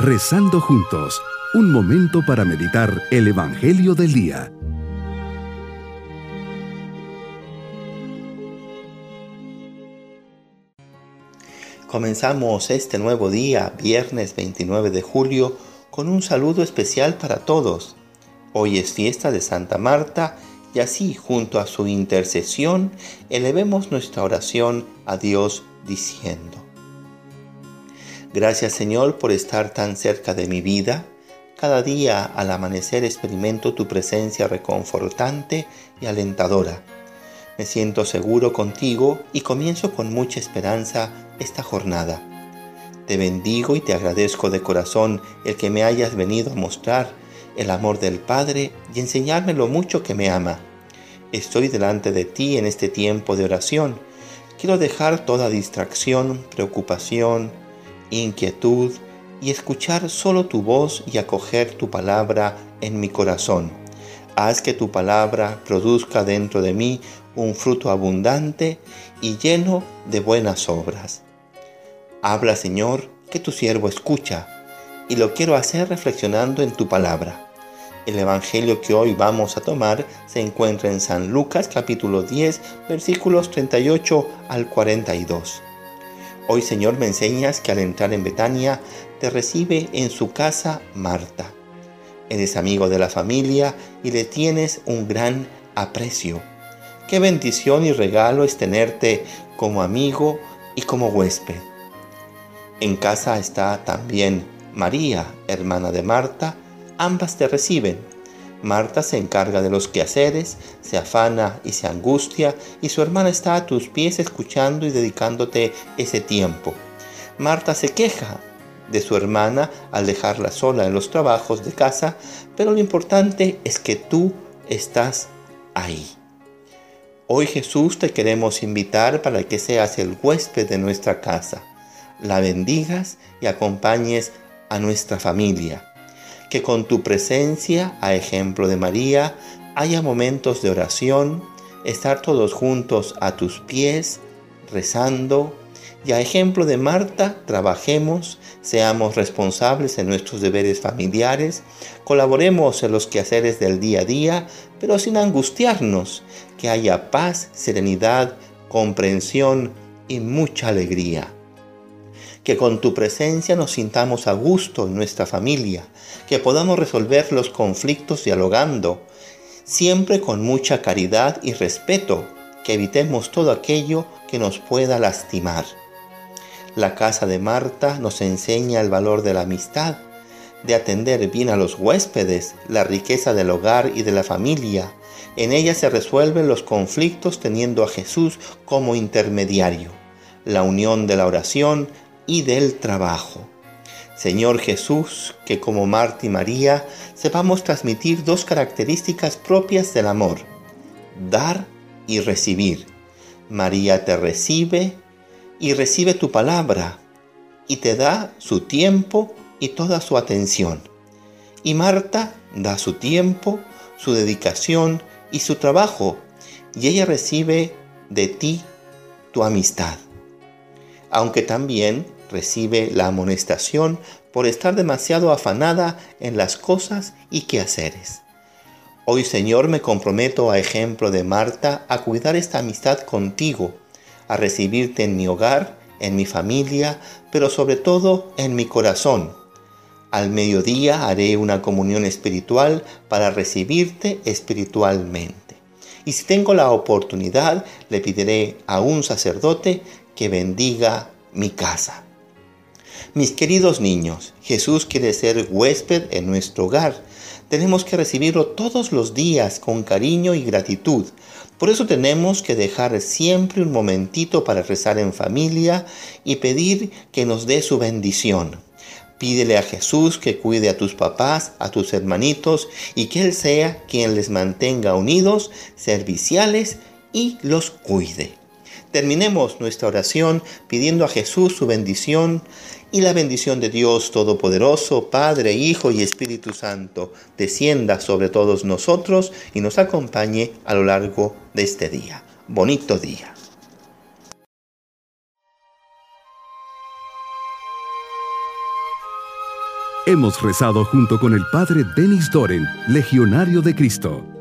Rezando juntos, un momento para meditar el Evangelio del Día. Comenzamos este nuevo día, viernes 29 de julio, con un saludo especial para todos. Hoy es fiesta de Santa Marta y así, junto a su intercesión, elevemos nuestra oración a Dios diciendo, Gracias Señor por estar tan cerca de mi vida. Cada día al amanecer experimento tu presencia reconfortante y alentadora. Me siento seguro contigo y comienzo con mucha esperanza esta jornada. Te bendigo y te agradezco de corazón el que me hayas venido a mostrar el amor del Padre y enseñarme lo mucho que me ama. Estoy delante de ti en este tiempo de oración. Quiero dejar toda distracción, preocupación, inquietud y escuchar solo tu voz y acoger tu palabra en mi corazón. Haz que tu palabra produzca dentro de mí un fruto abundante y lleno de buenas obras. Habla, Señor, que tu siervo escucha, y lo quiero hacer reflexionando en tu palabra. El Evangelio que hoy vamos a tomar se encuentra en San Lucas capítulo 10 versículos 38 al 42. Hoy Señor me enseñas que al entrar en Betania te recibe en su casa Marta. Eres amigo de la familia y le tienes un gran aprecio. Qué bendición y regalo es tenerte como amigo y como huésped. En casa está también María, hermana de Marta, ambas te reciben Marta se encarga de los quehaceres, se afana y se angustia, y su hermana está a tus pies escuchando y dedicándote ese tiempo. Marta se queja de su hermana al dejarla sola en los trabajos de casa, pero lo importante es que tú estás ahí. Hoy Jesús te queremos invitar para que seas el huésped de nuestra casa, la bendigas y acompañes a nuestra familia que con tu presencia, a ejemplo de María, haya momentos de oración, estar todos juntos a tus pies, rezando, y a ejemplo de Marta, trabajemos, seamos responsables en nuestros deberes familiares, colaboremos en los quehaceres del día a día, pero sin angustiarnos, que haya paz, serenidad, comprensión y mucha alegría que con tu presencia nos sintamos a gusto en nuestra familia, que podamos resolver los conflictos dialogando, siempre con mucha caridad y respeto, que evitemos todo aquello que nos pueda lastimar. La casa de Marta nos enseña el valor de la amistad, de atender bien a los huéspedes, la riqueza del hogar y de la familia. En ella se resuelven los conflictos teniendo a Jesús como intermediario. La unión de la oración, y del trabajo. Señor Jesús, que como Marta y María sepamos transmitir dos características propias del amor, dar y recibir. María te recibe y recibe tu palabra y te da su tiempo y toda su atención. Y Marta da su tiempo, su dedicación y su trabajo y ella recibe de ti tu amistad. Aunque también recibe la amonestación por estar demasiado afanada en las cosas y quehaceres. Hoy Señor me comprometo a ejemplo de Marta a cuidar esta amistad contigo, a recibirte en mi hogar, en mi familia, pero sobre todo en mi corazón. Al mediodía haré una comunión espiritual para recibirte espiritualmente. Y si tengo la oportunidad, le pediré a un sacerdote que bendiga mi casa. Mis queridos niños, Jesús quiere ser huésped en nuestro hogar. Tenemos que recibirlo todos los días con cariño y gratitud. Por eso tenemos que dejar siempre un momentito para rezar en familia y pedir que nos dé su bendición. Pídele a Jesús que cuide a tus papás, a tus hermanitos y que Él sea quien les mantenga unidos, serviciales y los cuide. Terminemos nuestra oración pidiendo a Jesús su bendición y la bendición de Dios Todopoderoso, Padre, Hijo y Espíritu Santo, descienda sobre todos nosotros y nos acompañe a lo largo de este día. Bonito día. Hemos rezado junto con el Padre Denis Doren, Legionario de Cristo.